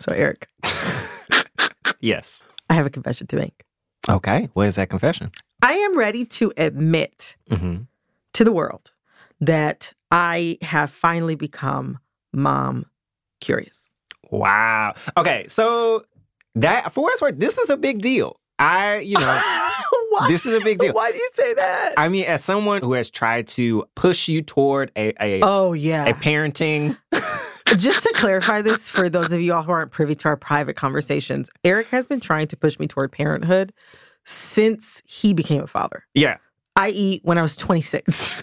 So, Eric, yes. I have a confession to make. Okay. What is that confession? I am ready to admit Mm-hmm. to the world that I have finally become mom curious. Wow. Okay. So that for us, this is a big deal. I, you know, this is a big deal. Why do you say that? I mean, as someone who has tried to push you toward a a, oh yeah a parenting, Just to clarify this for those of you all who aren't privy to our private conversations, Eric has been trying to push me toward parenthood since he became a father, yeah, i.e., when I was 26.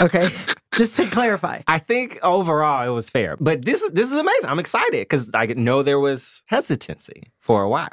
Okay, just to clarify. I think overall it was fair. But this is this is amazing. I'm excited because I know there was hesitancy for a while.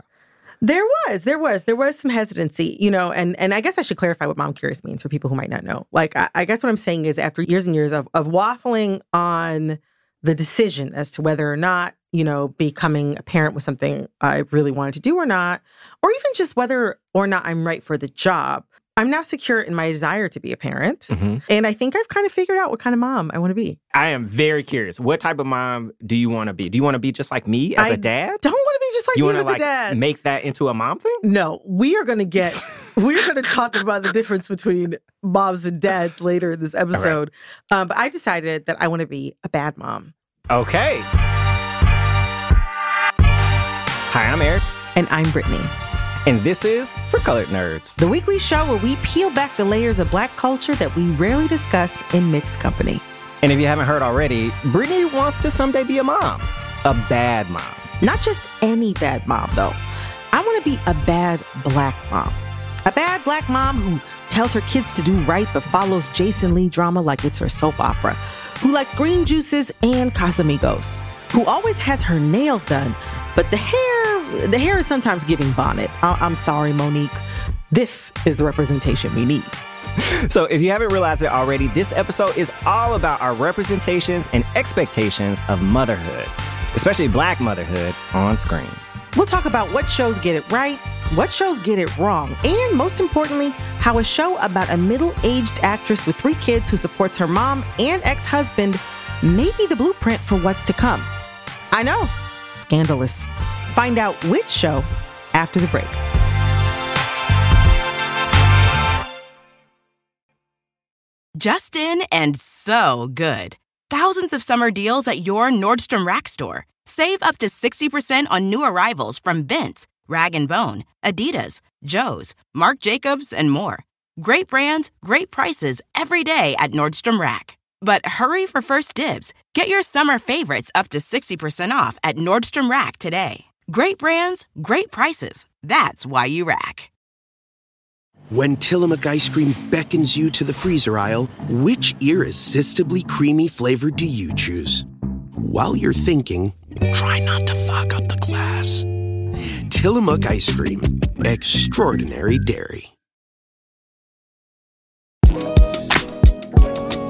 There was, there was, there was some hesitancy, you know, and and I guess I should clarify what mom curious means for people who might not know. Like, I, I guess what I'm saying is, after years and years of of waffling on the decision as to whether or not you know becoming a parent was something I really wanted to do or not, or even just whether or not I'm right for the job. I'm now secure in my desire to be a parent, Mhm. and I think I've kind of figured out what kind of mom I want to be. I am very curious. What type of mom do you want to be? Do you want to be just like me as a I dad? Don't want to be just like you you, want to as like a dad. make that into a mom thing? No, we are going to get, we're going to talk about the difference between moms and dads later in this episode. Um, but I decided that I want to be a bad mom. Okay. Hi, I'm Eric, And I'm Brittany, and this is For Colored Nerds. the weekly show where we peel back the layers of black culture that we rarely discuss in mixed company. And if you haven't heard already, Brittany wants to someday be a mom, a bad mom. Not just any bad mom, though. I want to be a bad black mom. A bad black mom who tells her kids to do right but follows Jason Lee drama like it's her soap opera. Who likes green juices and Casamigos. Who always has her nails done, but the hair, the hair is sometimes giving bonnet. I- I'm sorry, Monique. This is the representation we need. So if you haven't realized it already, this episode is all about our representations and expectations of motherhood, especially black motherhood on screen. We'll talk about what shows get it right, what shows get it wrong, and most importantly, how a show about a middle aged actress with three kids who supports her mom and ex husband may be the blueprint for what's to come. I know, scandalous. Find out which show after the break. Just in and so good. Thousands of summer deals at your Nordstrom Rack store. Save up to 60% on new arrivals from Vince, Rag & Bone, Adidas, Joe's, Marc Jacobs, and more. Great brands, great prices every day at Nordstrom Rack. But hurry for first dibs. Get your summer favorites up to 60% off at Nordstrom Rack today. Great brands, great prices. That's why you rack. When Tillamook ice cream beckons you to the freezer aisle, which irresistibly creamy flavor do you choose? While you're thinking, try not to fog up the glass. Tillamook ice cream, extraordinary dairy.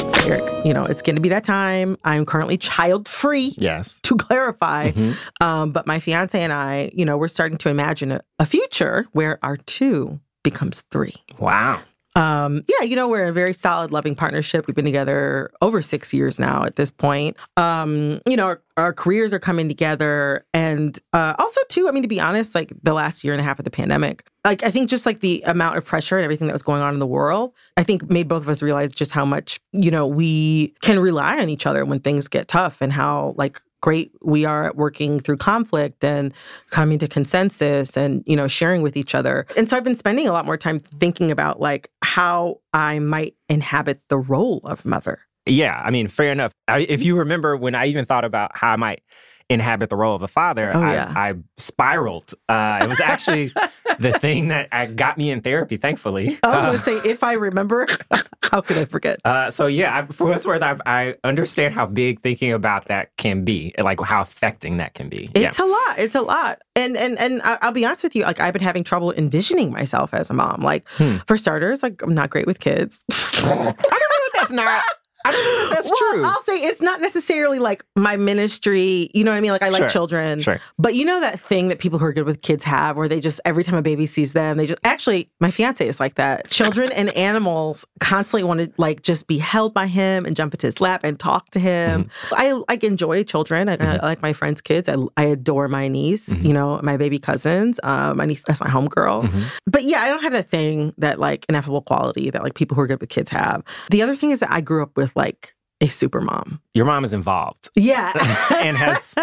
So, Eric, you know, it's going to be that time. I'm currently child free. Yes. To clarify, Mhm. um, but my fiance and I, you know, we're starting to imagine a, a future where our two becomes three. Wow. Um, yeah, you know, we're a very solid, loving partnership. We've been together over six years now at this point. Um, you know, our, our careers are coming together. And uh, also, too, I mean, to be honest, like the last year and a half of the pandemic, like I think just like the amount of pressure and everything that was going on in the world, I think made both of us realize just how much, you know, we can rely on each other when things get tough and how like great we are at working through conflict and coming to consensus and you know sharing with each other. And so i've been spending a lot more time thinking about like how i might inhabit the role of mother. Yeah, I mean, fair enough. I, if mm-hmm. you remember when I even thought about how I might inhabit the role of a father, Oh, I, yeah. I spiraled. Uh, it was actually the thing that uh, got me in therapy, thankfully. i was Uh, going to say if i remember how could i forget Uh, so yeah, I, for what's worth, I, I understand how big thinking about that can be, and like how affecting that can be. It's a lot. It's a lot. And and and I- I'll be honest with you. Like I've been having trouble envisioning myself as a mom. Like Hmm. for starters, like I'm not great with kids. I don't know that that's not I that's well, true. I'll say it's not necessarily like my ministry. You know what I mean? Like I like Sure, children. sure. But you know that thing that people who are good with kids have where they just every time a baby sees them, they just actually my fiance is like that. Children and animals constantly want to like just be held by him and jump into his lap and talk to him. Mm-hmm. I like enjoy children. I, I like my friends' kids. I, I adore my niece, Mm-hmm. you know, my baby cousins. Uh, my niece, that's my homegirl. Mm-hmm. But yeah, I don't have that thing that like ineffable quality that like people who are good with kids have. The other thing is that I grew up with like a super mom. Your mom is involved Yeah. and has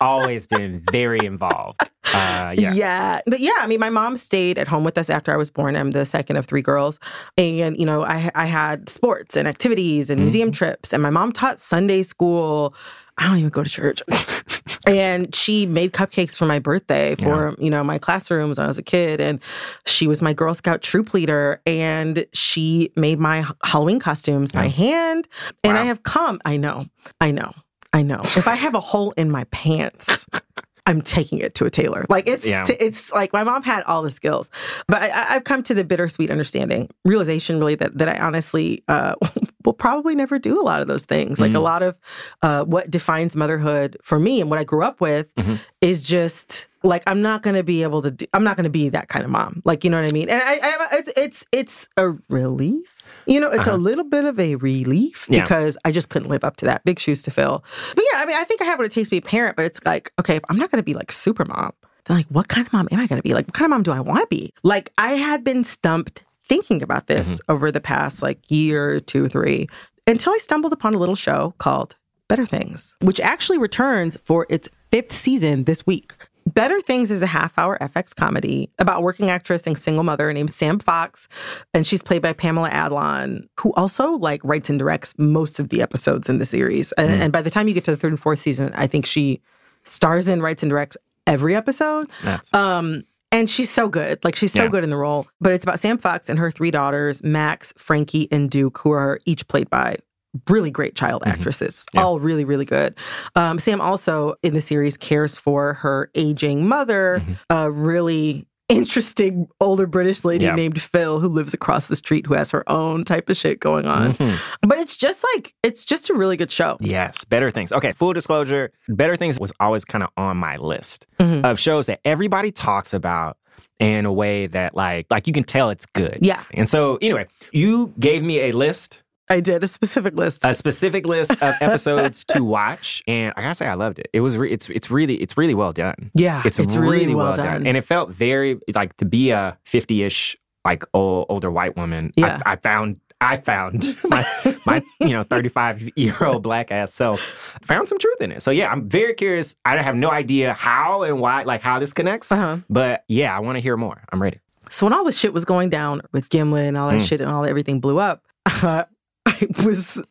always been very involved. Uh, yeah. But yeah, I mean, my mom stayed at home with us after I was born. I'm the second of three girls. And, you know, I, I had sports and activities and museum Mm-hmm. trips. And my mom taught Sunday school. I don't even go to church. and she made cupcakes for my birthday for, you know, my classrooms when I was a kid. And she was my Girl Scout troop leader. And she made my Halloween costumes by hand. And I have come, I know, I know, I know. if I have a hole in my pants, I'm taking it to a tailor. Like it's Yeah. it's like my mom had all the skills, but I- I, I've come to the bittersweet understanding, realization, really that that I honestly uh, will probably never do a lot of those things. Like a lot of uh, what defines motherhood for me and what I grew up with Mhm. is just like I'm not going to be able to. Do, I'm not going to be that kind of mom. Like you know what I mean? And I, I it's it's it's a relief. You know, it's a little bit of a relief Yeah. because I just couldn't live up to that. Big shoes to fill. But yeah, I mean, I think I have what it takes to be a parent, but it's like, okay, if I'm not going to be like super mom, then like, what kind of mom am I going to be? Like, what kind of mom do I want to be? Like, I had been stumped thinking about this over the past like year, two, three, until I stumbled upon a little show called Better Things, which actually returns for its fifth season this week. Better Things is a half hour FX comedy about working actress and single mother named Sam Fox. And she's played by Pamela Adlon, who also like writes and directs most of the episodes in the series. And, and by the time you get to the third and fourth season, I think she stars in, writes and directs every episode. That's- Um, and she's so good. Like she's so Yeah. good in the role. But it's about Sam Fox and her three daughters, Max, Frankie, and Duke, who are each played by really great child mm-hmm. actresses, Yeah. all really, really good. Um, Sam also in the series cares for her aging mother, a really interesting older British lady Yeah. named Phil who lives across the street who has her own type of shit going on. Mhm. But it's just like it's just a really good show. Yes, Better Things. Okay, full disclosure, Better Things was always kind of on my list Mhm. of shows that everybody talks about in a way that like like you can tell it's good. Yeah. And so anyway, you gave me a list, I did a specific list. a specific list of episodes to watch, and I gotta say I loved it. It was re- it's it's really it's really well done. yeah, It's, really, well done. and it felt very like to be a fifty-ish like old, older white woman. Yeah. I, I found I found my my you know thirty-five year old black ass self found some truth in it. So yeah, I'm very curious. I have no idea how and why like how this connects, Uh-huh. but yeah, I want to hear more. I'm ready. So when all the shit was going down with Gimlet and all that Mm. shit and all everything blew up, uh, I was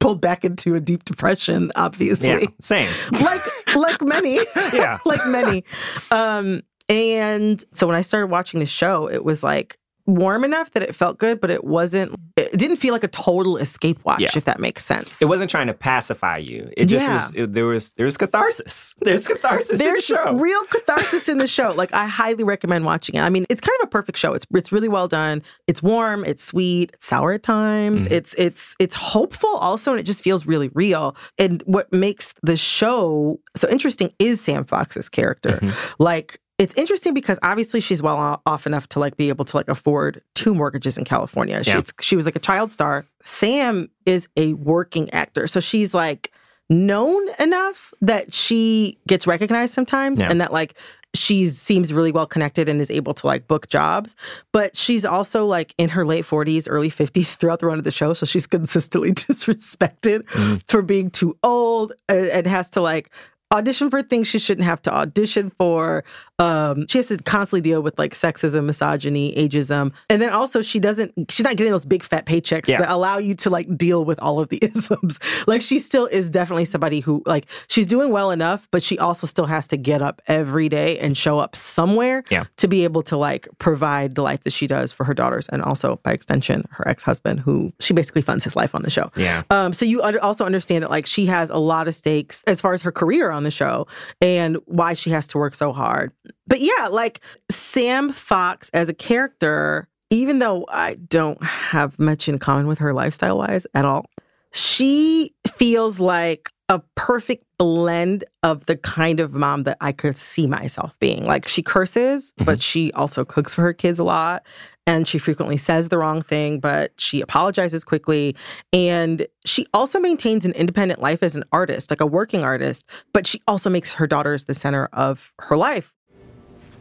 pulled back into a deep depression. Obviously, Yeah, same. like like many, Yeah. like many. Um, and so when I started watching the show, it was like warm enough that it felt good, but it wasn't. It didn't feel like a total escape watch, Yeah. if that makes sense. It wasn't trying to pacify you. It just Yeah. was. It, there was there's catharsis. There's catharsis in the There's show. real catharsis in the show. Like I highly recommend watching it. I mean, it's kind of a perfect show. It's it's really well done. It's warm. It's sweet. It's sour at times. Mm-hmm. It's it's it's hopeful also, and it just feels really real. And what makes the show so interesting is Sam Fox's character. Mm-hmm. Like. It's interesting because obviously she's well off enough to like be able to like afford two mortgages in California. Yeah. She's she was like a child star. Sam is a working actor, so she's like known enough that she gets recognized sometimes Yeah. and that like she seems really well connected and is able to like book jobs but she's also like in her late 40s early 50s throughout the run of the show so she's consistently disrespected mm-hmm. for being too old and, and has to like audition for things she shouldn't have to audition for um she has to constantly deal with like sexism misogyny ageism and then also she doesn't she's not getting those big fat paychecks Yeah. that allow you to like deal with all of the isms like she still is definitely somebody who like she's doing well enough but she also still has to get up every day and show up somewhere Yeah. to be able to like provide the life that she does for her daughters and also by extension her ex-husband who she basically funds his life on the show Yeah. um, so you also understand that like she has a lot of stakes as far as her career on the show and why she has to work so hard. But yeah, like Sam Fox as a character, even though I don't have much in common with her lifestyle wise at all, she feels like a perfect blend of the kind of mom that I could see myself being. Like she curses, Mhm. but she also cooks for her kids a lot. And she frequently says the wrong thing, but she apologizes quickly. And she also maintains an independent life as an artist, like a working artist, but she also makes her daughters the center of her life.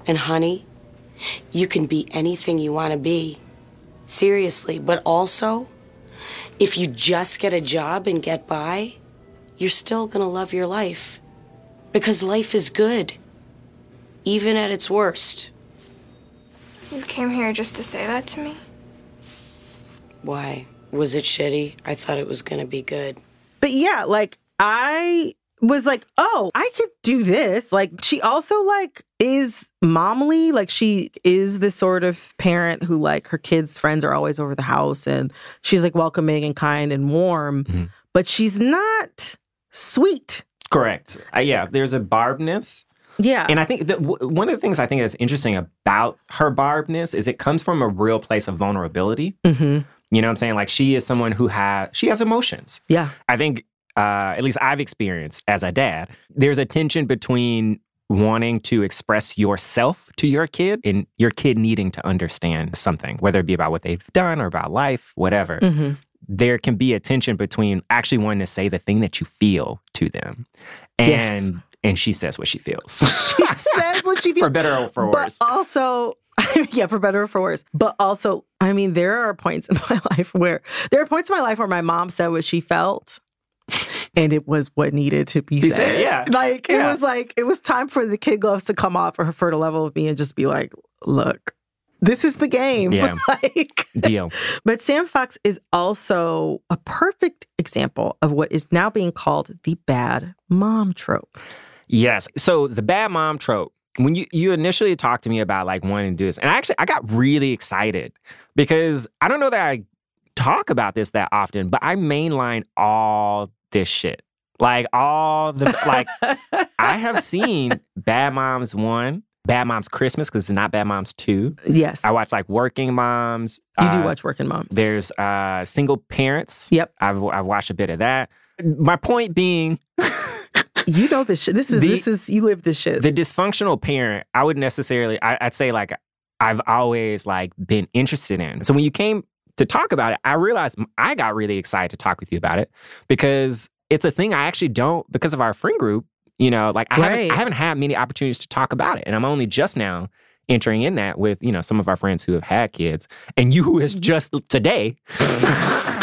And honey, you can be anything you want to be. Seriously, but also, if you just get a job and get by, you're still going to love your life. Because life is good, even at its worst. You came here just to say that to me? Why? Was it shitty? I thought it was going to be good. But yeah, like I was like, oh, I could do this. Like she also like is momly. Like she is the sort of parent who like her kids' friends are always over the house and she's like welcoming and kind and warm, Mhm. but she's not sweet. Correct. Uh, yeah, there's a barbness. Yeah. And I think that w- one of the things I think that's interesting about her barbness is it comes from a real place of vulnerability. hmm You know what I'm saying? Like she is someone who has she has emotions. Yeah. I think uh, at least I've experienced as a dad, there's a tension between wanting to express yourself to your kid and your kid needing to understand something, whether it be about what they've done or about life, whatever. hmm There can be a tension between actually wanting to say the thing that you feel to them. And Yes. and she says what she feels. She says what she feels. for better or for worse But also, yeah, for better or for worse. But also, I mean, there are points in my life where there are points in my life where my mom said what she felt. And it was what needed to be said. said, yeah. Like it Yeah. was like it was time for the kid gloves to come off or for her to level with me and just be like, look, this is the game. Yeah. like Deal. but Sam Fox is also a perfect example of what is now being called the bad mom trope. Yes. So the bad mom trope. When you you initially talked to me about like wanting to do this, and I actually I got really excited because I don't know that I talk about this that often, but I mainline all this shit. Like all the like I have seen Bad Moms One, Bad Moms Christmas because it's not Bad Moms Two. yes. I watch like Working Moms. you do uh, watch Working Moms. There's uh Single Parents. Yep. I've I've watched a bit of that. My point being. You know this shit. This is The- this is you live this shit. the dysfunctional parent i would necessarily I, i'd say like i've always like been interested in so when you came to talk about it i realized i got really excited to talk with you about it because it's a thing i actually don't because of our friend group you know like i, haven't, I haven't had many opportunities to talk about it and i'm only just now entering in that with you know some of our friends who have had kids and you who has just today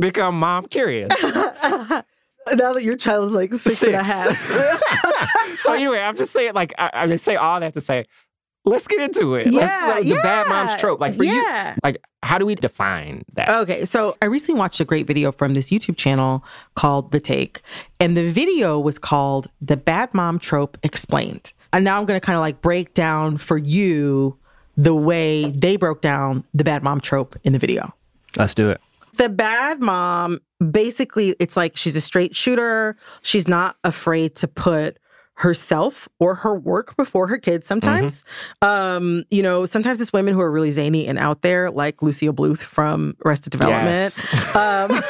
become mom curious. Now that your child is like six and a half. so anyway, I'm just saying, like, I, I say all that to say, let's get into it. Yeah, let's, the bad mom's trope. Like for you, yeah. like how do we define that? Okay, so I recently watched a great video from this YouTube channel called The Take, and the video was called The Bad Mom Trope Explained. And now I'm going to kind of like break down for you the way they broke down the bad mom trope in the video. Let's do it. The bad mom, basically, it's like she's a straight shooter. She's not afraid to put herself or her work before her kids sometimes. Um, you know, sometimes it's women who are really zany and out there, like Lucille Bluth from Arrested Development. Yes. Um,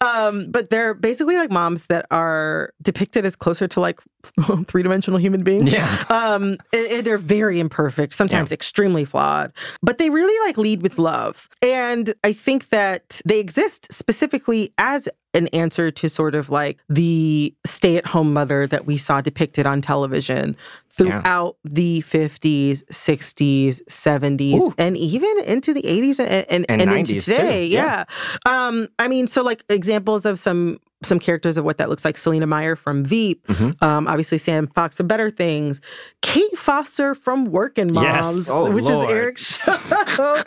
um, but they're basically like moms that are depicted as closer to like three dimensional human beings. Yeah. Um, and, and they're very imperfect, sometimes extremely flawed, but they really like lead with love. And I think that they exist specifically as an answer to sort of like the stay at home mother that we saw depicted on television throughout the 50s, 60s, 70s, Ooh. and even into the 80s and, and, And and into 90s too, today. yeah. Yeah. Um, I mean, so like examples of some some characters of what that looks like. Selina Meyer from Veep, Mhm. um, obviously Sam Fox from Better Things, Kate Foster from Working Yes. Moms, Oh, which Lord. is Eric's show.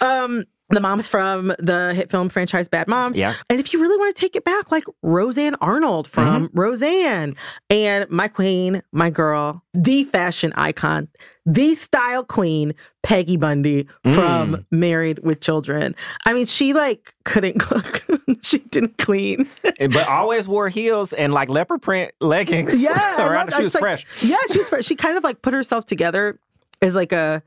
um, the moms from the hit film franchise Bad Moms. Yeah. And if you really want to take it back, like Roseanne Arnold from Mm-hmm. Roseanne and my queen, my girl, the fashion icon, the style queen, Peggy Bundy Mm. from Married with Children. I mean, she like couldn't cook. she didn't clean. but always wore heels and like leopard print leggings. Yeah. Around. She was like- fresh. Yeah, she's fresh. She kind of like put herself together as like a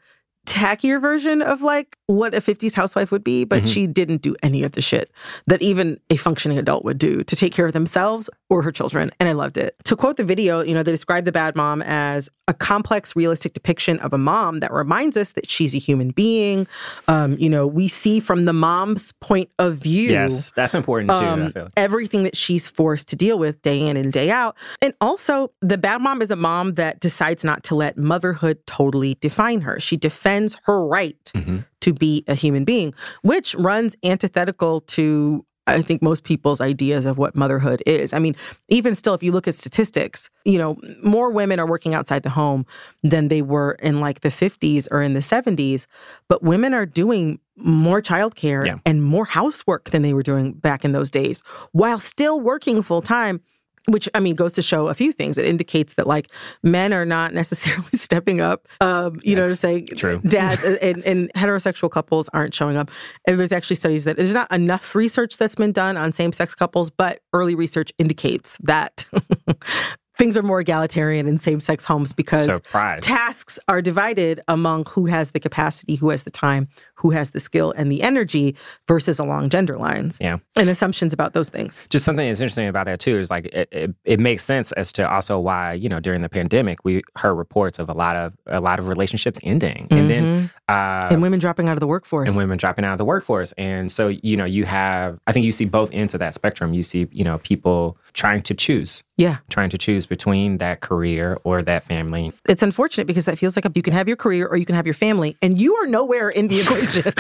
tackier version of like what a 50s housewife would be, but Mhm. she didn't do any of the shit that even a functioning adult would do to take care of themselves or her children. And I loved it. To quote the video, you know, they describe the bad mom as a complex, realistic depiction of a mom that reminds us that she's a human being. Um, you know, we see from the mom's point of view Yes, that's important too. I um, feel. everything that she's forced to deal with day in and day out. And also, the bad mom is a mom that decides not to let motherhood totally define her. She defends her right Mhm. to be a human being, which runs antithetical to. I think most people's ideas of what motherhood is. I mean, even still, if you look at statistics, you know, more women are working outside the home than they were in like the 50s or in the 70s. But women are doing more childcare Yeah. and more housework than they were doing back in those days while still working full time. Which I mean goes to show a few things. It indicates that like men are not necessarily stepping up. Um, you know what I'm saying? true. Dads and, and heterosexual couples aren't showing up. And there's actually studies that there's not enough research that's been done on same sex couples, but early research indicates that things are more egalitarian in same sex homes because Surprise. tasks are divided among who has the capacity, who has the time, who has the skill and the energy versus along gender lines. Yeah. And assumptions about those things. just something that's interesting about that too is like it, it, it makes sense as to also why you know during the pandemic we heard reports of a lot of a lot of relationships ending and then uh Mm-hmm. and women dropping out of the workforce. and women dropping out of the workforce and so you know you have i think you see both ends of that spectrum you see you know people trying to choose yeah. trying to choose between that career or that family It's unfortunate because that feels like a, you can have your career or you can have your family, and you are nowhere in the equation.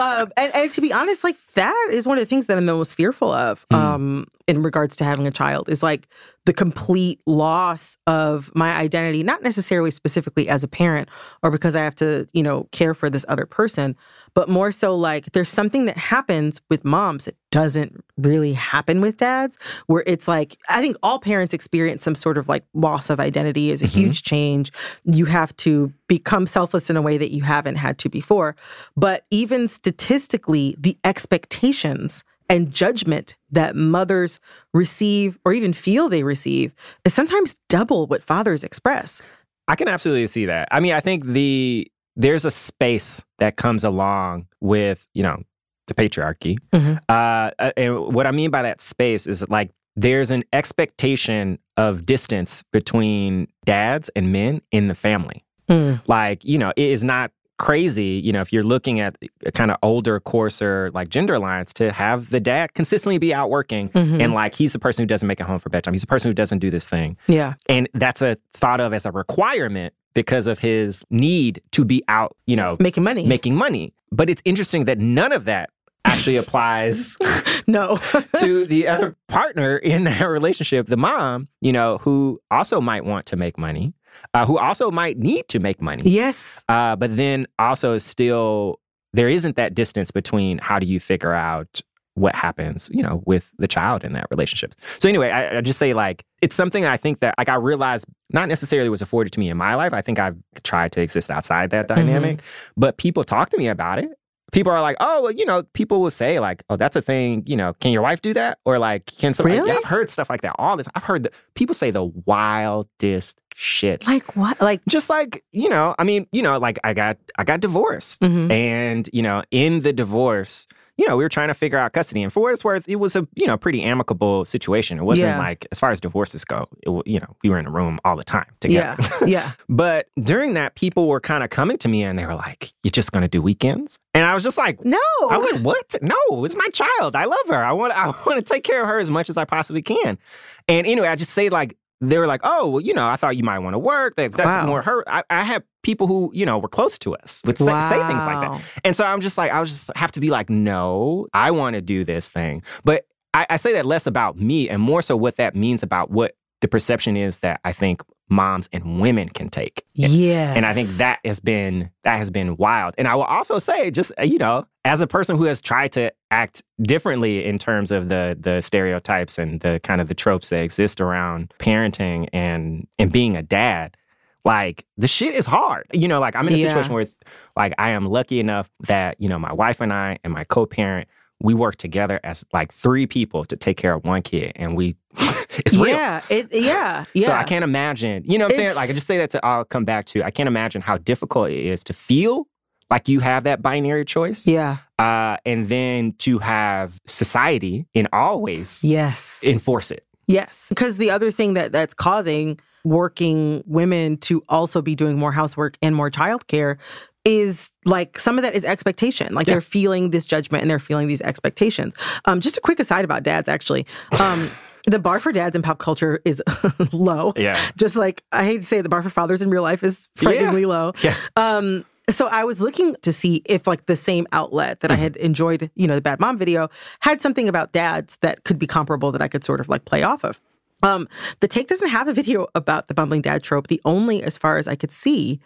um, and, and to be honest, like that is one of the things that I'm the most fearful of um, in regards to having a child is like the complete loss of my identity, not necessarily specifically as a parent or because I have to, you know, care for this other person, but more so like there's something that happens with moms that doesn't really happen with dads, where it's like, I think all parents experience some sort of like loss of identity is a mm-hmm. huge change. You have to become selfless in a way that you haven't had to before. But even statistically, the expectations and judgment that mothers receive or even feel they receive is sometimes double what fathers express. I can absolutely see that. I mean, I think the there's a space that comes along with you know the patriarchy. Mhm. Uh, and what I mean by that space is that, like there's an expectation of distance between dads and men in the family. Mm. Like you know, it is not crazy. You know, if you're looking at a kind of older, coarser like gender lines, to have the dad consistently be out working Mhm. and like he's the person who doesn't make it home for bedtime. He's the person who doesn't do this thing. Yeah. And that's a thought of as a requirement because of his need to be out, you know, Making money. making money. But it's interesting that none of that actually applies no. to the other partner in that relationship, the mom, you know, who also might want to make money, uh, who also might need to make money. yes. Uh, but then also still, there isn't that distance between how do you figure out what happens, you know, with the child in that relationship. So anyway, I, I just say like it's something I think that like I realized not necessarily was afforded to me in my life. I think I've tried to exist outside that dynamic, but people talk to me about it. People are like, oh, well, you know, people will say like, oh, that's a thing. You know, can your wife do that? Or like, can somebody? Really? Yeah, I've heard stuff like that all this. I've heard people say the wildest shit Like what? Like, just like you know i mean you know like i got i got divorced Mhm. and you know in the divorce you know we were trying to figure out custody and for what it's worth it was a you know pretty amicable situation it wasn't Yeah. like as far as divorces go it, you know we were in a room all the time together yeah. Yeah. but during that people were kind of coming to me and they were like you're just gonna do weekends and i was just like No. I was like, "What? No, it's my child. I love her. I want. I want to take care of her as much as I possibly can." And anyway, I just say like they were like, "Oh, well, you know, I thought you might want to work. That, that's Wow. more her." I, I have people who you know were close to us would say, say things like that, and so I'm just like, I was just have to be like, "No, I want to do this thing," but I, I say that less about me and more so what that means about what the perception is that I think moms and women can take. Yeah. And I think that has been that has been wild. And I will also say, just uh, you know, as a person who has tried to act differently in terms of the the stereotypes and the kind of the tropes that exist around parenting and and being a dad, like the shit is hard. You know, like I'm in a Yeah. situation where it's like I am lucky enough that you know my wife and I and my co-parent we work together as like three people to take care of one kid, and we it's real. Yeah. It, yeah. Yeah. So I can't imagine, you know what I'm saying? Like, I just say that to, I'll come back to, I can't imagine how difficult it is to feel like you have that binary choice. Yeah. Uh, and then to have society in all ways Yes. enforce it. Yes. Because the other thing that that's causing working women to also be doing more housework and more childcare is like some of that is expectation. Like Yeah. they're feeling this judgment and they're feeling these expectations. Um, just a quick aside about dads, actually. Um, the bar for dads in pop culture is low. Yeah. Just like I hate to say it, the bar for fathers in real life is frighteningly low. Yeah. Um, so I was looking to see if like the same outlet that I had enjoyed, you know, the Bad Mom video had something about dads that could be comparable that I could sort of like play off of. Um, the take doesn't have a video about the bumbling dad trope. The only, as far as I could see,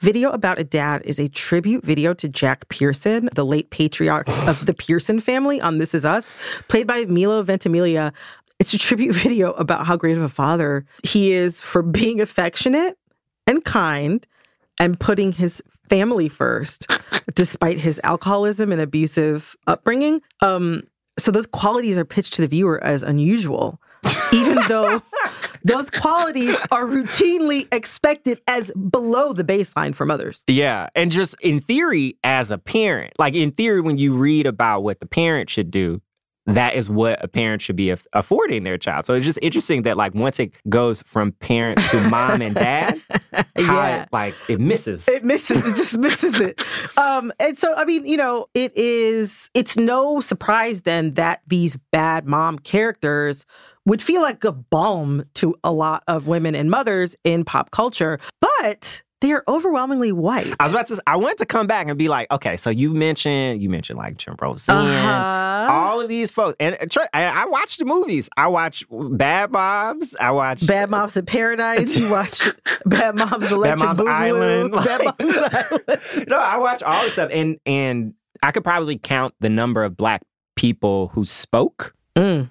video about a dad is a tribute video to Jack Pearson, the late patriarch of the Pearson family on This Is Us, played by Milo Ventimiglia. It's a tribute video about how great of a father he is for being affectionate and kind and putting his family first despite his alcoholism and abusive upbringing. Um, so those qualities are pitched to the viewer as unusual, even though those qualities are routinely expected as below the baseline from others. Yeah. And just in theory, as a parent, like in theory, when you read about what the parent should do, that is what a parent should be aff- affording their child. So it's just interesting that like once it goes from parent to mom and dad, Yeah. it, like it misses. It misses it, just misses it. Um, and so, I mean, you know, it is, it's no surprise then that these bad mom characters would feel like a balm to a lot of women and mothers in pop culture, but they are overwhelmingly white. I was about to. I wanted to come back and be like, okay, so you mentioned you mentioned like Jim Rosen, Uh-huh. all of these folks, and, and I watched the movies. I watched Bad Moms. I watched Bad Moms in Paradise. You watch Bad Moms Electric Moms Boogaloo, Island, Bad like- Moms Island. no, I watch all this stuff, and and I could probably count the number of black people who spoke Mm.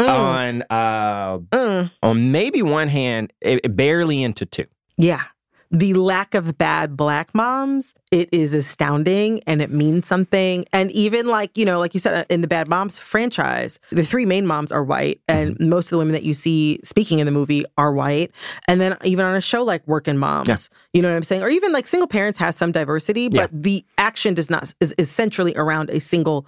Mm. on uh Mm. on maybe one hand, it, barely into two. Yeah. The lack of bad black moms, it is astounding and it means something. And even like, you know, like you said uh, in the Bad Moms franchise, the three main moms are white and most of the women that you see speaking in the movie are white. And then even on a show like Working Moms, Yeah. you know what I'm saying? Or even like Single Parents has some diversity, but the action does not is, is centrally around a single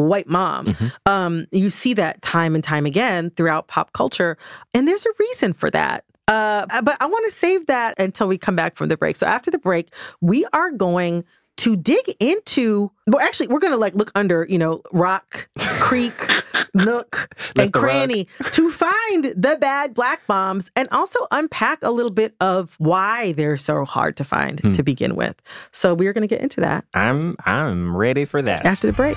white mom. Um, you see that time and time again throughout pop culture, and there's a reason for that. Uh, but I want to save that until we come back from the break. So after the break, we are going to dig into. Well, actually, we're going to like look under, you know, rock, creek, nook, and Lift the rug. cranny to find the bad black moms, and also unpack a little bit of why they're so hard to find Hmm. to begin with. So we are going to get into that I'm I'm ready for that. after the break.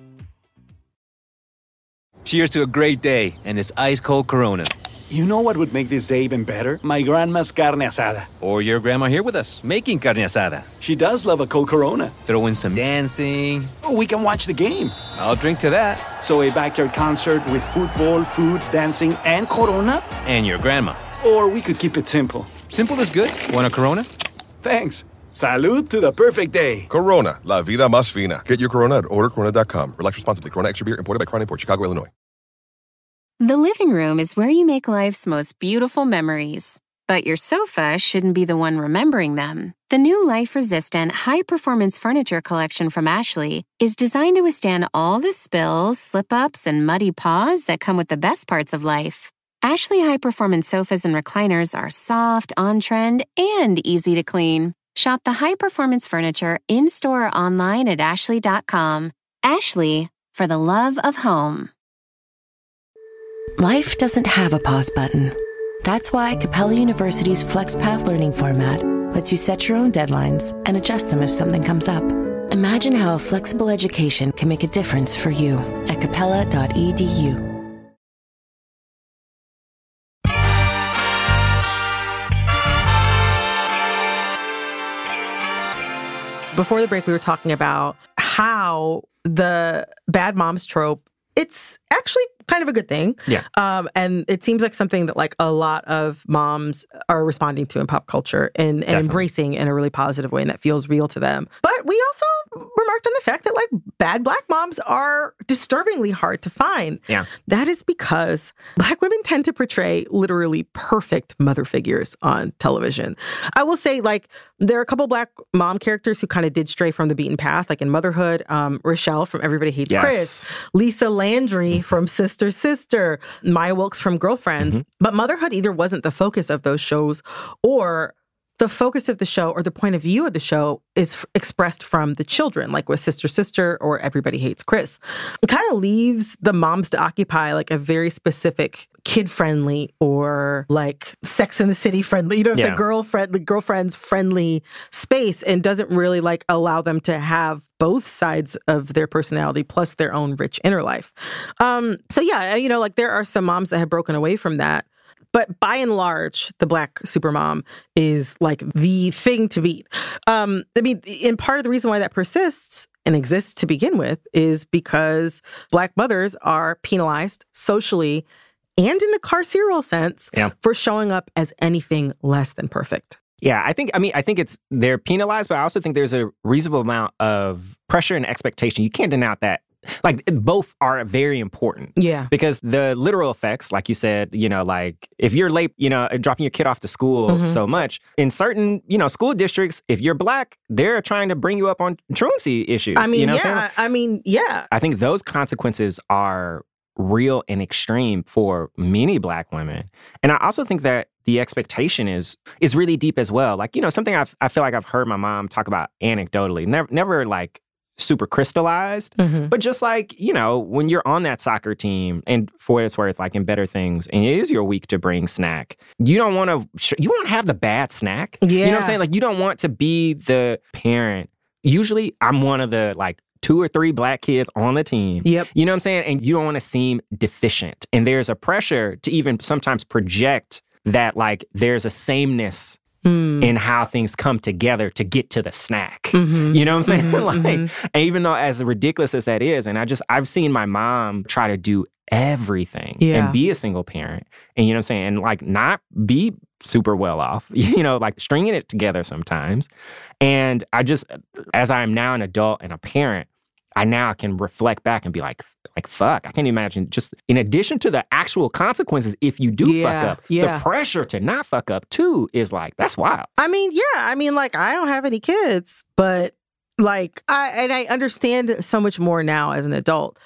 Cheers to a great day and this ice cold Corona. You know what would make this day even better? My grandma's carne asada. Or your grandma here with us, making carne asada. She does love a cold Corona. Throw in some dancing. Oh, we can watch the game. I'll drink to that. So a backyard concert with football, food, dancing, and Corona? And your grandma. Or we could keep it simple. Simple is good. Want a Corona? Thanks. Salud to the perfect day. Corona, la vida más fina. Get your Corona at ordercorona.com. Relax responsibly. Corona Extra Beer, imported by Crown Import, Chicago, Illinois. The living room is where you make life's most beautiful memories. But your sofa shouldn't be the one remembering them. The new life resistant, high performance furniture collection from Ashley is designed to withstand all the spills, slip ups, and muddy paws that come with the best parts of life. Ashley high performance sofas and recliners are soft, on trend, and easy to clean. Shop the high performance furniture in store or online at ashley.com. Ashley, for the love of home. Life doesn't have a pause button. That's why Capella University's FlexPath learning format lets you set your own deadlines and adjust them if something comes up. Imagine how a flexible education can make a difference for you at capella.edu. Before the break, we were talking about how the bad moms trope, it's actually kind of a good thing. Yeah. Um, and it seems like something that like a lot of moms are responding to in pop culture and, and Definitely. embracing in a really positive way and that feels real to them. But we also remarked on the fact that like bad black moms are disturbingly hard to find. Yeah. That is because black women tend to portray literally perfect mother figures on television. I will say, like, there are a couple black mom characters who kind of did stray from the beaten path, like in Motherhood, um, Rochelle from Everybody Hates Yes. Chris, Lisa Landry from Sister Sister, Maya Wilkes from Girlfriends. But Motherhood either wasn't the focus of those shows or the focus of the show or the point of view of the show is f- expressed from the children, like with Sister Sister or Everybody Hates Chris. It kind of leaves the moms to occupy like a very specific kid friendly or like Sex in the City friendly, you know, it's Yeah. a girlfriend, the girlfriends friendly space and doesn't really like allow them to have both sides of their personality plus their own rich inner life. Um, so yeah, you know, like there are some moms that have broken away from that. But by and large, the black supermom is like the thing to beat. Um, I mean, and part of the reason why that persists and exists to begin with is because black mothers are penalized socially and in the carceral sense Yeah. for showing up as anything less than perfect. Yeah, I think I mean I think it's they're penalized, but I also think there's a reasonable amount of pressure and expectation. You can't deny that. Like both are very important. Yeah. Because the literal effects, like you said, you know, like if you're late, you know, dropping your kid off to school Mhm. so much, in certain, you know, school districts, if you're black, they're trying to bring you up on truancy issues. I mean, you know what I'm yeah. I I mean, yeah. I think those consequences are real and extreme for many black women. And I also think that the expectation is is really deep as well. Like, you know, something I've, I feel like I've heard my mom talk about anecdotally, never never like super crystallized, Mhm. but just like, you know, when you're on that soccer team and for what it's worth, like in better things, and it is your week to bring snack, you don't want to, you want to have the bad snack. Yeah. You know what I'm saying? Like, you don't want to be the parent. Usually, I'm one of the like two or three black kids on the team. Yep. You know what I'm saying? And you don't want to seem deficient. And there's a pressure to even sometimes project that like there's a sameness Mm. in how things come together to get to the snack. Mhm. You know what I'm saying? Mhm, like, mhm. and even though as ridiculous as that is, and I just I've seen my mom try to do everything Yeah. and be a single parent, and you know what I'm saying, and like not be super well off, you know, like stringing it together sometimes. And I just, as I am now an adult and a parent, I now can reflect back and be like, like fuck, I can't imagine. Just in addition to the actual consequences, if you do fuck up, yeah. the pressure to not fuck up too is like that's wild. I mean, yeah. I mean, like, I don't have any kids, but like, I and I understand so much more now as an adult.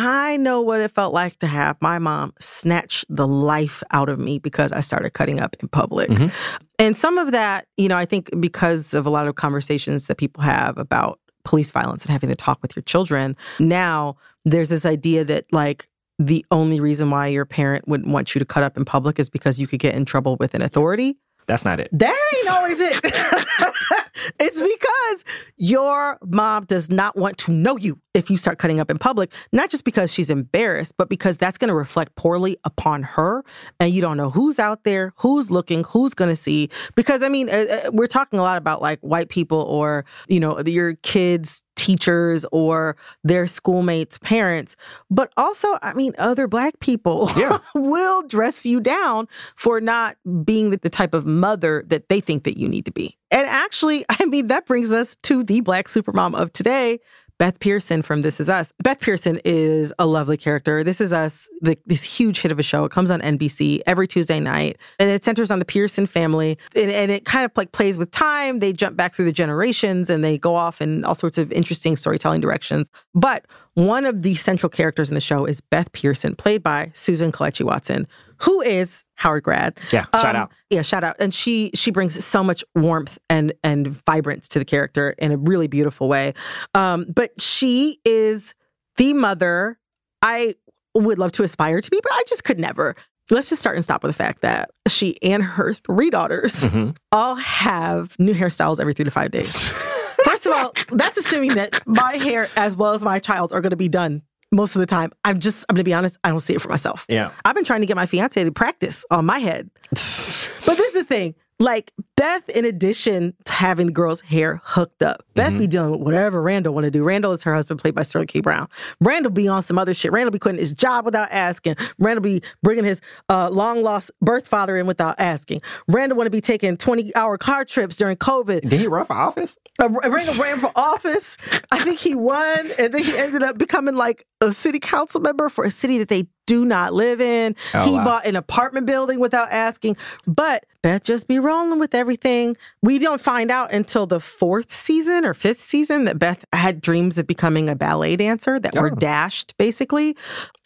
I know what it felt like to have my mom snatch the life out of me because I started cutting up in public. Mhm. And some of that, you know, I think because of a lot of conversations that people have about police violence and having to talk with your children, now there's this idea that like the only reason why your parent wouldn't want you to cut up in public is because you could get in trouble with an authority. That's not it. That ain't always it. it's because your mom does not want to know you if you start cutting up in public, not just because she's embarrassed, but because that's going to reflect poorly upon her. And you don't know who's out there, who's looking, who's going to see. Because, I mean, uh, uh, we're talking a lot about like white people or, you know, your kids' teachers or their schoolmates' parents, but also, I mean, other black people Yeah. will dress you down for not being the, the type of mother that they think that you need to be. And actually, I mean, that brings us to the black supermom of today. Beth Pearson from This Is Us. Beth Pearson is a lovely character. This Is Us, the, this huge hit of a show. It comes on NBC every Tuesday night, and it centers on the Pearson family. And, and it kind of like plays with time. They jump back through the generations, and they go off in all sorts of interesting storytelling directions. But one of the central characters in the show is Beth Pearson, played by Susan Kelechi Watson, who is Howard grad. Yeah, shout out. Yeah, shout out. And she she brings so much warmth and and vibrance to the character in a really beautiful way. Um, but she is the mother I would love to aspire to be, but I just could never. Let's just start and stop with the fact that she and her three daughters Mhm. all have new hairstyles every three to five days. First of all, that's assuming that my hair as well as my child's are going to be done most of the time. I'm just, I'm to be honest, I don't see it for myself. Yeah. I've been trying to get my fiance to practice on my head. but this is the thing. Like Beth, in addition to having the girl's hair hooked up, Beth Mm-hmm. be dealing with whatever Randall want to do. Randall is her husband, played by Sterling K. Brown. Randall be on some other shit. Randall be quitting his job without asking. Randall be bringing his uh, long lost birth father in without asking. Randall want to be taking twenty hour car trips during COVID. Did he run for office? Uh, Randall ran for office. I think he won, and then he ended up becoming like a city council member for a city that they do not live in. Oh, he wow. bought an apartment building without asking. But Beth just be rolling with everything. We don't find out until the fourth season or fifth season that Beth had dreams of becoming a ballet dancer that were Oh. dashed, basically.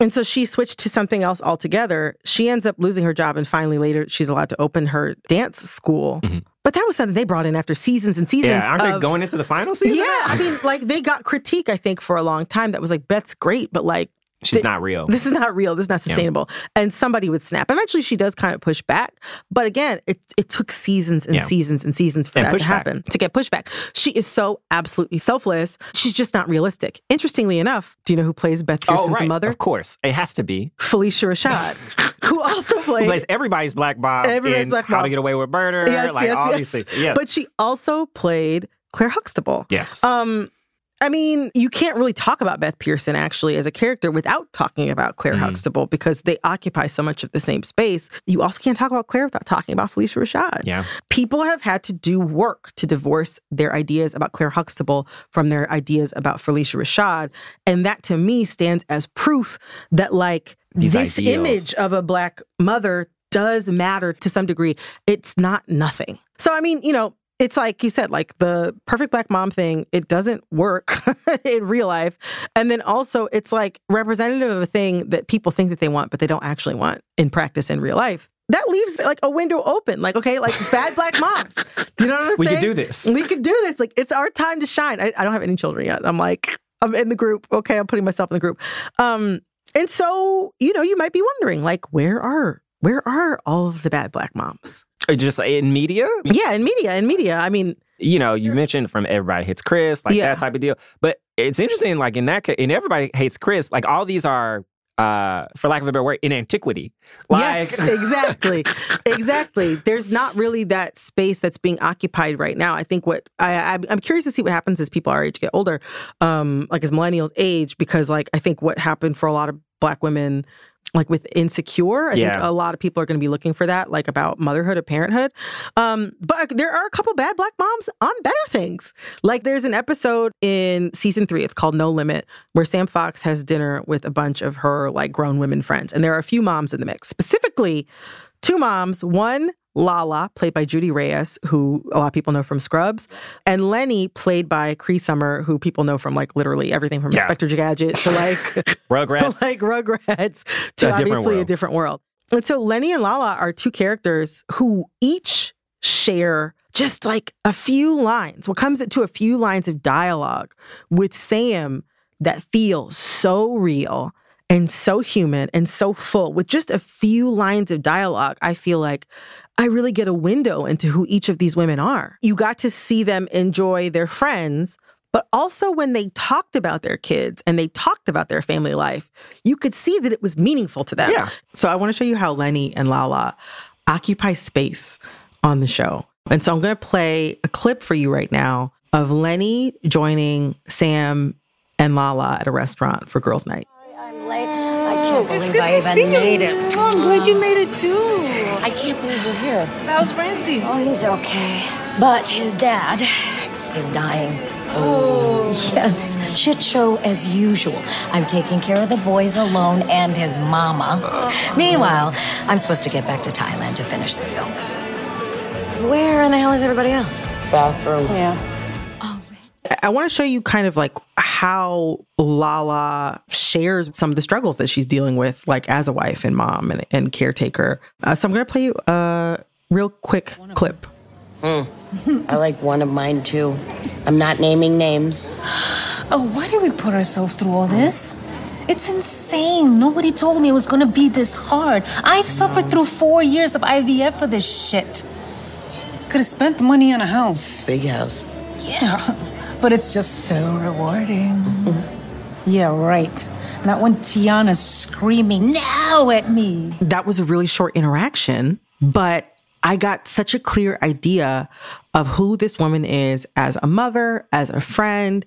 And so she switched to something else altogether. She ends up losing her job, and finally later she's allowed to open her dance school. But that was something they brought in after seasons and seasons. Mm-hmm. Yeah, aren't they going into the final season? yeah, I mean, like they got critique, I think, for a long time that was like, Beth's great, but like, She's thi- not real. This is not real. This is not sustainable. And somebody would snap. Eventually, she does kind of push back. But again, it, it took seasons and Yeah. seasons and seasons for And that to happen, to get pushback. She is so absolutely selfless. She's just not realistic. Interestingly enough, do you know who plays Beth oh, Pearson's right. mother? Of course. It has to be. Phylicia Rashad, who also Who plays everybody's Black Bob Everybody's Black How Bob. to Get Away with Murder, Yes, like yes, yes. Yes. But she also played Claire Huxtable. yes. Um, I mean, you can't really talk about Beth Pearson actually as a character without talking about Claire Mhm. Huxtable because they occupy so much of the same space. You also can't talk about Claire without talking about Phylicia Rashad. yeah. People have had to do work to divorce their ideas about Claire Huxtable from their ideas about Phylicia Rashad. And that to me stands as proof that, like, These this ideals. image of a Black mother does matter to some degree. It's not nothing. So, I mean, you know, it's like you said, like the perfect black mom thing, it doesn't work in real life. And then also, it's like representative of a thing that people think that they want, but they don't actually want in practice in real life. That leaves like a window open. Like, okay, like bad black moms. Do you know what I'm We saying? can do this. We can do this. Like, it's our time to shine. I, I don't have any children yet. I'm like, I'm in the group. Okay, I'm putting myself in the group. Um, and so, you know, you might be wondering, like, where are where are all of the bad black moms? Or Just in media? Yeah, in media, in media. I mean, you know, you mentioned from Everybody Hates Chris, like Yeah. that type of deal. But it's interesting, like in that case, in Everybody Hates Chris, like all these are, uh, for lack of a better word, in antiquity. Like, yes, exactly, exactly. There's not really that space that's being occupied right now. I think what I, I'm- I'm curious to see what happens as people our age get older, um, like as millennials age, because like I think what happened for a lot of Black women. Like with insecure, I think a lot of people are going to be looking for that, like about motherhood or parenthood. Um, but there are a couple bad black moms on better things. Like there's an episode in season three, it's called No Limit, where Sam Fox has dinner with a bunch of her like grown women friends. And there are a few moms in the mix, specifically two moms. One, Lala, played by Judy Reyes, who a lot of people know from Scrubs, and Lenny, played by Cree Summer, who people know from like literally everything from Yeah. Inspector Gadget to like Rugrats. To like Rugrats to A different obviously a different world. And so Lenny and Lala are two characters who each share just like a few lines. What comes to a few lines of dialogue with Sam that feels so real and so human and so full. With just a few lines of dialogue, I feel like I really get a window into who each of these women are. You got to see them enjoy their friends, but also when they talked about their kids and they talked about their family life, you could see that it was meaningful to them. Yeah. So I want to show you how Lenny and Lala occupy space on the show. And so I'm going to play a clip for you right now of Lenny joining Sam and Lala at a restaurant for girls' night. I'm late. I can't believe I even made it. I'm glad you made it too. I can't believe you're here. How's Randy? Oh, he's okay. But his dad is dying. Oh. Yes, shit show as usual. I'm taking care of the boys alone and his mama. Uh-uh. Meanwhile, I'm supposed to get back to Thailand to finish the film. Where in the hell is everybody else? Bathroom. Yeah. I want to show you kind of like how Lala shares some of the struggles that she's dealing with, like as a wife and mom and, and caretaker. Uh, so I'm going to play you a real quick clip. Mm. I like one of mine too. I'm not naming names. Oh, why did we put ourselves through all this? It's insane. Nobody told me it was gonna be this hard. I suffered through four years of IVF for this shit. Could have spent the money on a house. Big house. Yeah, but it's just so rewarding. yeah, right. Not when Tiana's screaming now at me. That was a really short interaction, but I got such a clear idea of who this woman is as a mother, as a friend,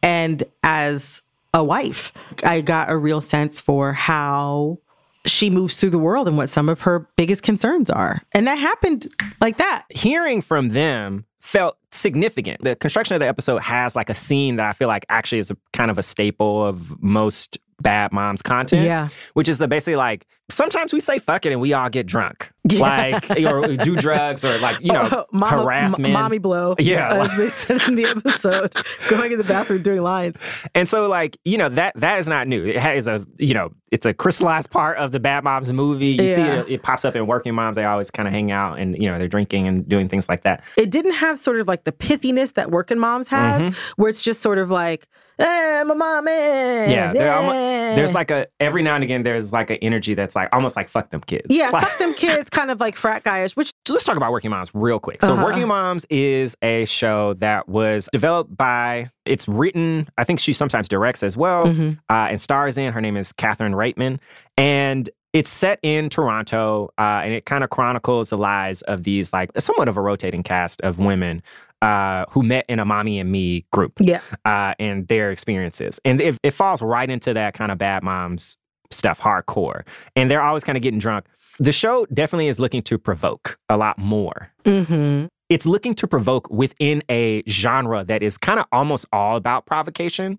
and as a wife. I got a real sense for how she moves through the world and what some of her biggest concerns are. And that happened like that. Hearing from them felt significant. The construction of the episode has like a scene that I feel like actually is a kind of a staple of most bad moms content. Yeah. Which is the basically like sometimes we say fuck it and we all get drunk. Yeah. Like or do drugs or like, you know, Oh, mama- harassment. m- mommy blow. Yeah. As they said in the episode, going in the bathroom doing lines. And so, like, you know, that that is not new. It has a, you know, it's a crystallized part of the Bad Moms movie. You see it, it pops up in Working Moms. They always kind of hang out and, you know, they're drinking and doing things like that. It didn't have sort of like the pithiness that working moms has, Mhm. where it's just sort of like, mom, Yeah, they're eh." there's like a every now and again there's like an energy that's like almost like fuck them kids. yeah, Like- fuck them kids, kind of like frat guyish. Which So let's talk about Working Moms real quick. So Uh-huh. Working Moms is a show that was developed by, it's written, I think she sometimes directs as well, Mhm. uh, and stars in. Her name is Catherine Reitman. And it's set in Toronto, uh, and it kind of chronicles the lives of these, like, somewhat of a rotating cast of women uh, who met in a mommy and me group yeah, uh, and their experiences. And it, it falls right into that kind of bad moms stuff, hardcore. And they're always kind of getting drunk. The show definitely is looking to provoke a lot more. mm-hmm. It's looking to provoke within a genre that is kind of almost all about provocation.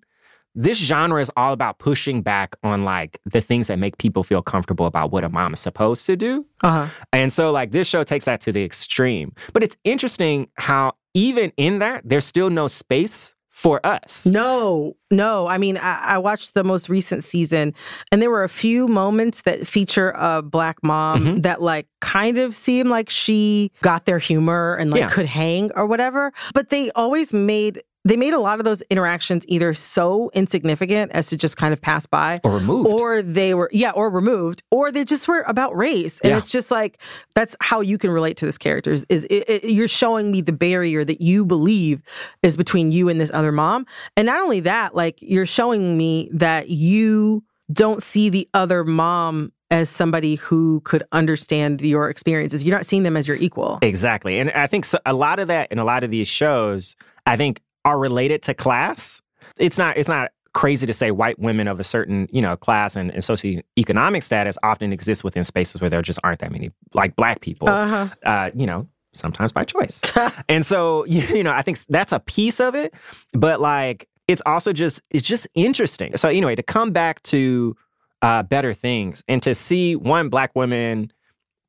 This genre is all about pushing back on like the things that make people feel comfortable about what a mom is supposed to do. uh-huh. And so, like, this show takes that to the extreme. But it's interesting how, even in that, there's still no space for us. No, no. I mean, I, I watched the most recent season, and there were a few moments that feature a black mom Mhm. that, like, kind of seem like she got their humor and like Yeah. could hang or whatever. But they always made they made a lot of those interactions either so insignificant as to just kind of pass by, Or removed. or they were yeah, or removed, or they just were about race. And Yeah. it's just like that's how you can relate to this character. Is, is it, it- you're showing me the barrier that you believe is between you and this other mom, and not only that, like you're showing me that you don't see the other mom as somebody who could understand your experiences. You're not seeing them as your equal. Exactly. And I think so, a lot of that in a lot of these shows, I think are related to class. It's not it's not crazy to say white women of a certain, you know, class and, and socioeconomic status often exist within spaces where there just aren't that many like black people. Uh-huh. Uh, you know, sometimes by choice. and so, you know, I think that's a piece of it, but like it's also just it's just interesting. So anyway, to come back to uh, better things and to see one black woman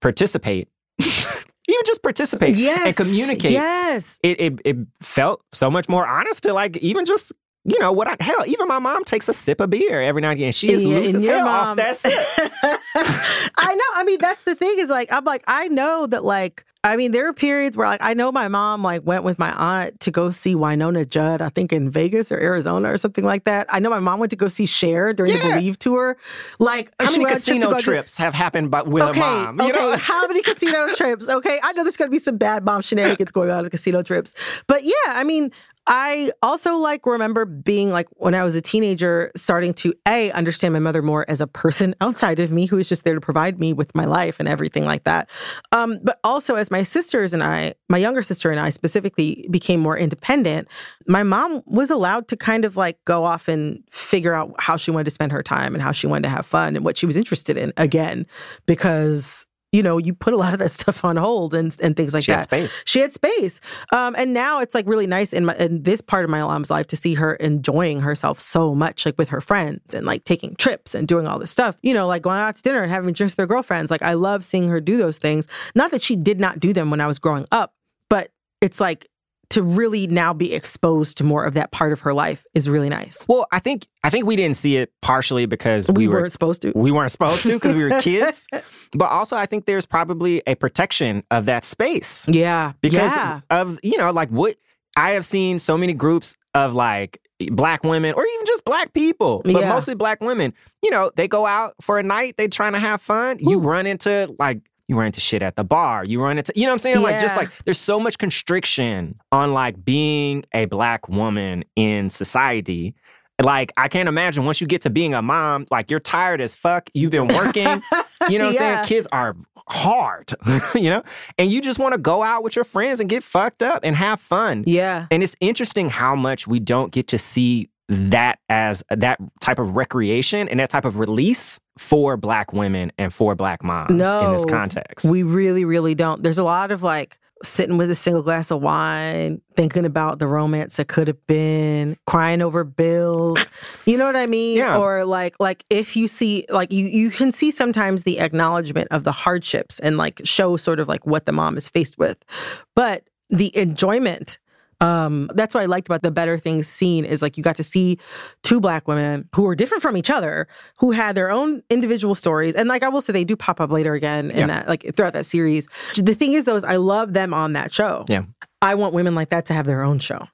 participate, even just participate Yes, and communicate. yes. It, it it felt so much more honest to like even just you know what I hell even my mom takes a sip of beer every now and again. She is Yeah, loose as hell off that sip. I know. I mean, that's the thing is like, I'm like, I know that like, I mean, there are periods where like, I know my mom like went with my aunt to go see Wynonna Judd, I think in Vegas or Arizona or something like that. I know my mom went to go see Cher during the Believe tour. Like, How she many went on a trip to casino to- trips have happened but with okay, a mom? You okay. know? How many casino trips? Okay, I know there's gonna be some bad mom shenanigans going on at the casino trips, but yeah, I mean, I also like remember being like when I was a teenager, starting to a understand my mother more as a person outside of me who is just there to provide me with my life and everything like that. Um, but also as my sisters and I, my younger sister and I specifically became more independent, my mom was allowed to kind of like go off and figure out how she wanted to spend her time and how she wanted to have fun and what she was interested in again, because you know, you put a lot of that stuff on hold and and things like She that. had space. She had space. Um, and now it's like really nice in my in this part of my mom's life to see her enjoying herself so much, like with her friends and like taking trips and doing all this stuff. You know, like going out to dinner and having drinks with her girlfriends. Like I love seeing her do those things. Not that she did not do them when I was growing up, but it's like to really now be exposed to more of that part of her life is really nice. Well, I think I think we didn't see it partially because we, We were weren't supposed to. We weren't supposed to because we were kids. but also I think there's probably a protection of that space. Yeah. Because yeah. of, you know, like what I have seen so many groups of like black women or even just black people, but Yeah. mostly black women, you know, they go out for a night, they trying to have fun. You run into like you run into shit at the bar. You run into, you know what I'm saying? Like, just like, there's so much constriction on like being a black woman in society. Like, I can't imagine once you get to being a mom, like, you're tired as fuck. You've been working. You know what Yeah. I'm saying? Kids are hard, you know? And you just want to go out with your friends and get fucked up and have fun. Yeah. And it's interesting how much we don't get to see that as that type of recreation and that type of release for black women and for black moms no, in this context. We really, really don't. There's a lot of like sitting with a single glass of wine, thinking about the romance that could have been, crying over bills. You know what I mean? Yeah. Or like like if you see like you you can see sometimes the acknowledgement of the hardships and like show sort of like what the mom is faced with. But the enjoyment um, that's what I liked about the Better Things scene is like you got to see two black women who were different from each other, who had their own individual stories. And like I will say, they do pop up later again in Yeah. that, like throughout that series. The thing is, though, is I love them on that show. Yeah. I want women like that to have their own show.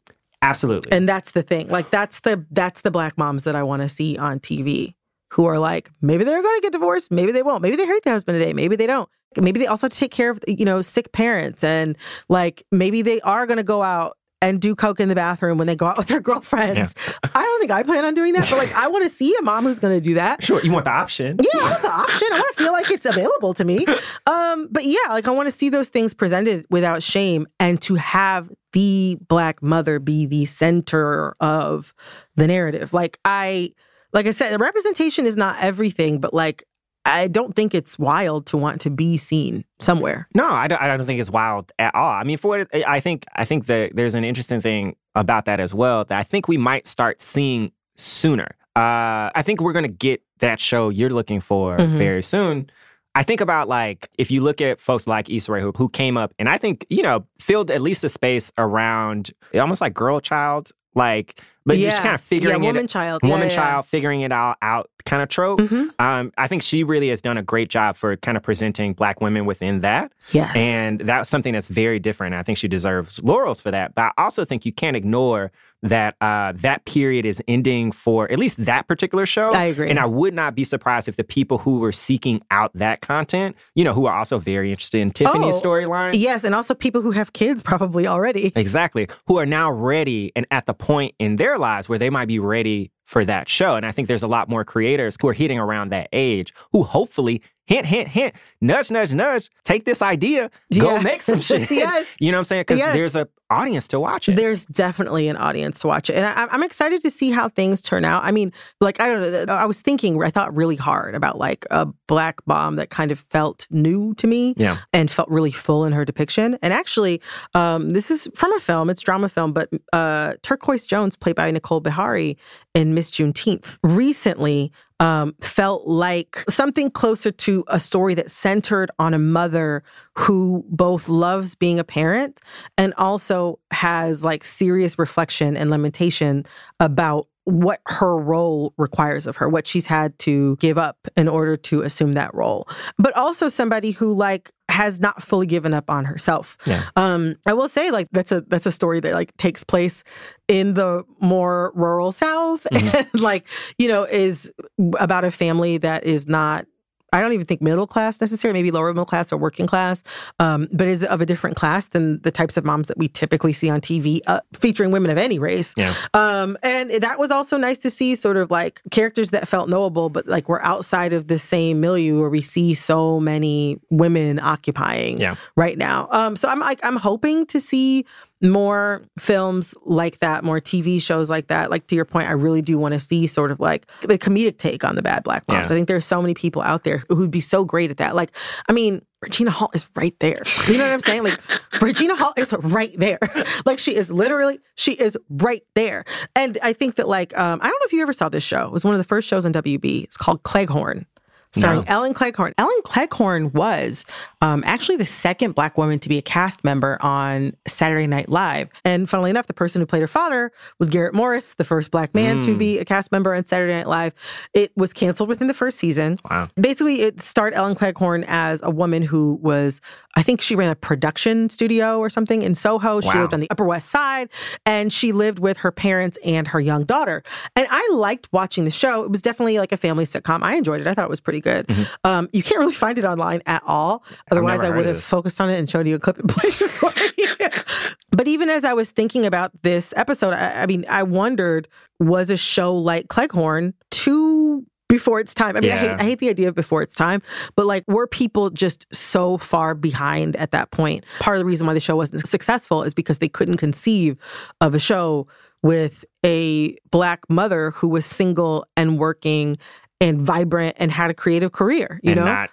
Absolutely. And that's the thing. Like that's the that's the black moms that I want to see on TV who are like, maybe they're going to get divorced, maybe they won't. Maybe they hate their husband today, maybe they don't. Maybe they also have to take care of, you know, sick parents and like maybe they are going to go out and do coke in the bathroom when they go out with their girlfriends. I don't think I plan on doing that, but like I want to see a mom who's going to do that. Sure, you want the option. Yeah, I want the option. I want to feel like it's available to me. Um, but yeah, like I want to see those things presented without shame and to have the black mother be the center of the narrative. Like I like I said, representation is not everything, but like I don't think it's wild to want to be seen somewhere. No, I don't, I don't think it's wild at all. I mean, for what it, I think, I think that there's an interesting thing about that as well that I think we might start seeing sooner. Uh, I think we're going to get that show you're looking for Mhm. very soon. I think about like if you look at folks like Issa Rae who, who came up and I think you know filled at least a space around almost like girl child like but just kind of figuring Yeah, it woman child. Woman yeah, yeah. child figuring it all out kind of trope. Mhm. Um, I think she really has done a great job for kind of presenting black women within that. Yes. And that's something that's very different. I think she deserves laurels for that. But I also think you can't ignore that uh, that period is ending for at least that particular show. I agree. And I would not be surprised if the people who were seeking out that content, you know, who are also very interested in Tiffany's Oh, storyline. Yes, and also people who have kids probably already. Exactly. Who are now ready and at the point in their lives where they might be ready for that show. And I think there's a lot more creators who are hitting around that age who hopefully, hint, hint, hint, nudge, nudge, nudge, take this idea, go make some shit. Yes. You know what I'm saying? Because Yes. there's a audience to watch it. There's definitely an audience to watch it. And I, I'm excited to see how things turn out. I mean, like, I don't know. I was thinking, I thought really hard about like a black bomb that kind of felt new to me Yeah. and felt really full in her depiction. And actually, um, this is from a film, it's drama film, but uh, Turquoise Jones, played by Nicole Beharie in Miss Juneteenth, recently um, felt like something closer to a story that centered on a mother who both loves being a parent and also has like serious reflection and lamentation about what her role requires of her, what she's had to give up in order to assume that role. But also somebody who like has not fully given up on herself. Yeah. Um, I will say like that's a that's a story that like takes place in the more rural South and like, you know, is about a family that is not I don't even think middle class necessarily, maybe lower middle class or working class, um, but is of a different class than the types of moms that we typically see on TV uh, featuring women of any race. Yeah. Um, and that was also nice to see sort of like characters that felt knowable, but like we're outside of the same milieu where we see so many women occupying Yeah. right now. Um, so I'm like, I'm hoping to see more films like that, more TV shows like that. Like to your point, I really do want to see sort of like the comedic take on the bad black moms. Yeah. I think there's so many people out there who'd be so great at that. Like, I mean, Regina Hall is right there. You know what I'm saying? Like, Regina Hall is right there. like, she is literally, she is right there. And I think that, like, um, I don't know if you ever saw this show. It was one of the first shows on WB. It's called Cleghorn. Starring No. Ellen Cleghorn. Ellen Cleghorn was um, actually the second black woman to be a cast member on Saturday Night Live. And funnily enough, the person who played her father was Garrett Morris, the first black man to Mm. be a cast member on Saturday Night Live. It was canceled within the first season. Wow. Basically, it starred Ellen Cleghorn as a woman who was, I think she ran a production studio or something in Soho. She Wow. lived on the Upper West Side and she lived with her parents and her young daughter. And I liked watching the show. It was definitely like a family sitcom. I enjoyed it. I thought it was pretty good. Um, you can't really find it online at all. Otherwise, I would have focused on it and showed you a clip and played it. But even as I was thinking about this episode, I, I mean, I wondered was a show like Cleghorn too before it's time. I mean, I, hate, I hate the idea of before it's time, but like, were people just so far behind at that point? Part of the reason why the show wasn't successful is because they couldn't conceive of a show with a black mother who was single and working and vibrant and had a creative career, you know? and know? not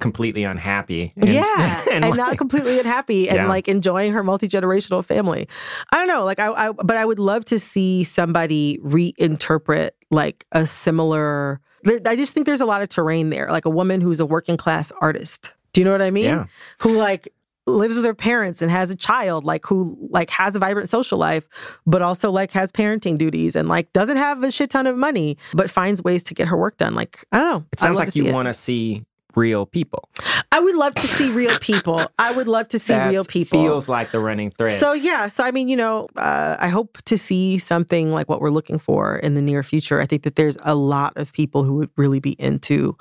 completely unhappy. And- yeah, and, like- not completely unhappy, and Yeah. like enjoying her multi generational family. I don't know, like I, I, but I would love to see somebody reinterpret like a similar. I just think there's a lot of terrain there, like a woman who's a working class artist. Do you know what I mean? Yeah. Who like lives with her parents and has a child, like who like has a vibrant social life, but also like has parenting duties and like doesn't have a shit ton of money, but finds ways to get her work done. Like I don't know. It sounds like you want to see real people. I would love to see real people. I would love to see That real people. Feels like the running thread. So yeah, so I mean, you know, uh, I hope to see something like what we're looking for in the near future. I think that there's a lot of people who would really be into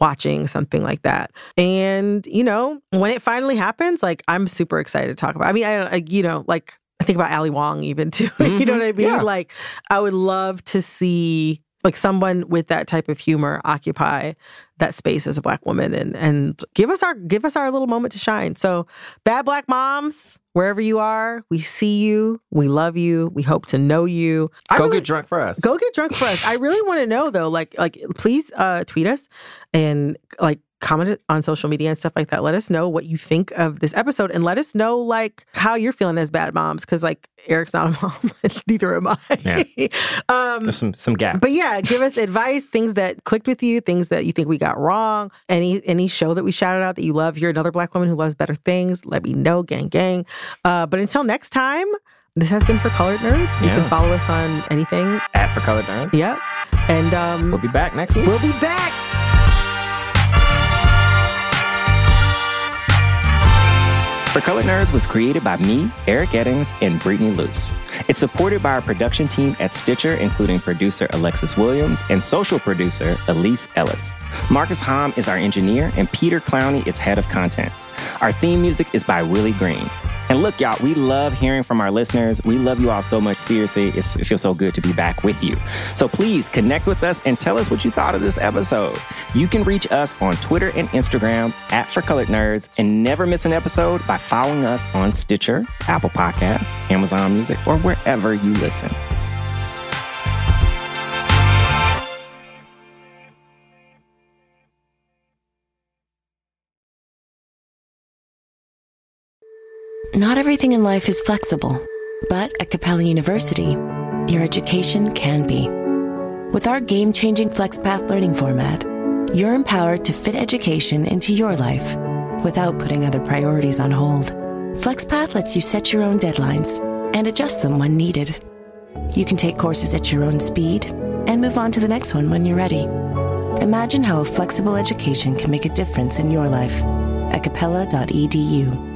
watching something like that. And you know, when it finally happens, like I'm super excited to talk about. I mean, I, I you know, like I think about Ali Wong even too. you know what I mean? Yeah. Like I would love to see like someone with that type of humor occupy that space as a black woman and and give us our give us our little moment to shine. So bad black moms, wherever you are, we see you, we love you, we hope to know you. I Go really- get drunk for us. Go get drunk for us. I really want to know though, like like please uh tweet us and like comment it on social media and stuff like that. Let us know what you think of this episode and let us know like how you're feeling as bad moms cuz like Eric's not a mom, neither am I. Yeah. um There's some some gaps. but yeah, give us advice, things that clicked with you, things that you think we got wrong, any any show that we shouted out that you love. You're another black woman who loves better things. Let me know, gang, gang. Uh, but until next time, this has been for Colored Nerds. You Yeah. can follow us on anything. At for colored nerds. Yep. And um, We'll be back next week. we'll be back. For Color Nerds was created by me, Eric Eddings, and Brittany Luce. It's supported by our production team at Stitcher, including producer Alexis Williams and social producer Elise Ellis. Marcus Hom is our engineer, and Peter Clowney is head of content. Our theme music is by Willie Green. And look, y'all, we love hearing from our listeners. We love you all so much. Seriously, it feels so good to be back with you. So please connect with us and tell us what you thought of this episode. You can reach us on Twitter and Instagram at For Colored Nerds and never miss an episode by following us on Stitcher, Apple Podcasts, Amazon Music, or wherever you listen. Not everything in life is flexible, but at Capella University, your education can be. With our game changing FlexPath learning format, you're empowered to fit education into your life without putting other priorities on hold. FlexPath lets you set your own deadlines and adjust them when needed. You can take courses at your own speed and move on to the next one when you're ready. Imagine how a flexible education can make a difference in your life at capella.edu.